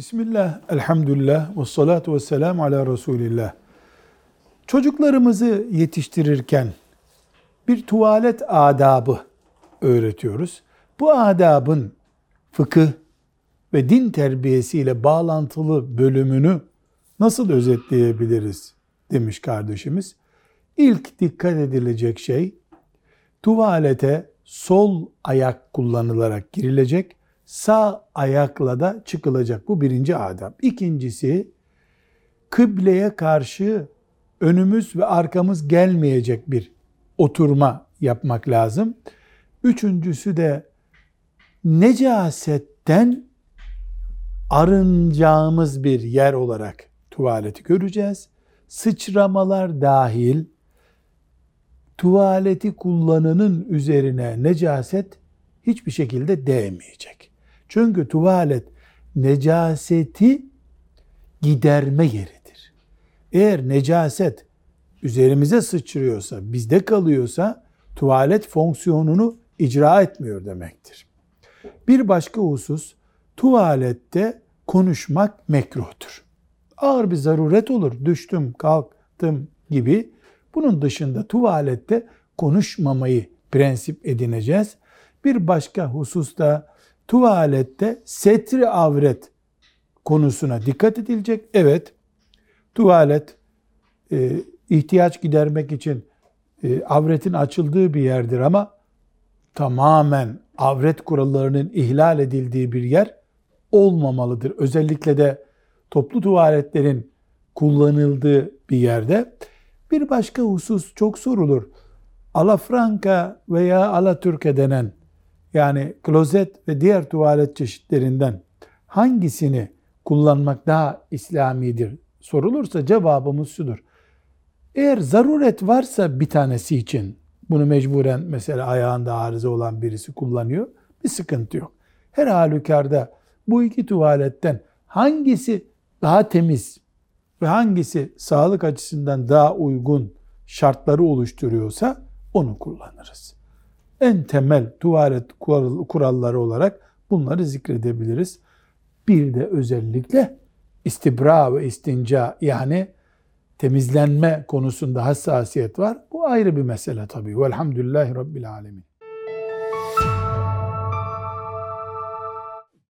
Bismillah, elhamdülillah, ve salatu ve selamu ala Resulillah. Çocuklarımızı yetiştirirken bir tuvalet adabı öğretiyoruz. Bu adabın fıkıh ve din terbiyesiyle bağlantılı bölümünü nasıl özetleyebiliriz demiş kardeşimiz. İlk dikkat edilecek şey tuvalete sol ayak kullanılarak girilecek, sağ ayakla da çıkılacak. Bu birinci adab. İkincisi kıbleye karşı önümüz ve arkamız gelmeyecek bir oturma yapmak lazım. Üçüncüsü de necasetten arınacağımız bir yer olarak tuvaleti göreceğiz. Sıçramalar dahil tuvaleti kullananın üzerine necaset hiçbir şekilde değmeyecek. Çünkü tuvalet necaseti giderme yeridir. Eğer necaset üzerimize sıçrıyorsa, bizde kalıyorsa tuvalet fonksiyonunu icra etmiyor demektir. Bir başka husus tuvalette konuşmak mekruhtur. Ağır bir zaruret olur. Düştüm, kalktım gibi. Bunun dışında tuvalette konuşmamayı prensip edineceğiz. Bir başka hususta tuvalette setri avret konusuna dikkat edilecek. Evet, tuvalet e, ihtiyaç gidermek için e, avretin açıldığı bir yerdir ama tamamen avret kurallarının ihlal edildiği bir yer olmamalıdır. Özellikle de toplu tuvaletlerin kullanıldığı bir yerde. Bir başka husus çok sorulur. Alafranka veya Alatürke denen yani klozet ve diğer tuvalet çeşitlerinden hangisini kullanmak daha İslamidir sorulursa cevabımız şudur. Eğer zaruret varsa bir tanesi için bunu mecburen mesela ayağında arıza olan birisi kullanıyor bir sıkıntı yok. Her halükarda bu iki tuvaletten hangisi daha temiz ve hangisi sağlık açısından daha uygun şartları oluşturuyorsa onu kullanırız en temel tuvaret kuralları olarak bunları zikredebiliriz. Bir de özellikle istibra ve istinca yani temizlenme konusunda hassasiyet var. Bu ayrı bir mesele tabii. Velhamdülillahi Rabbil Alemin.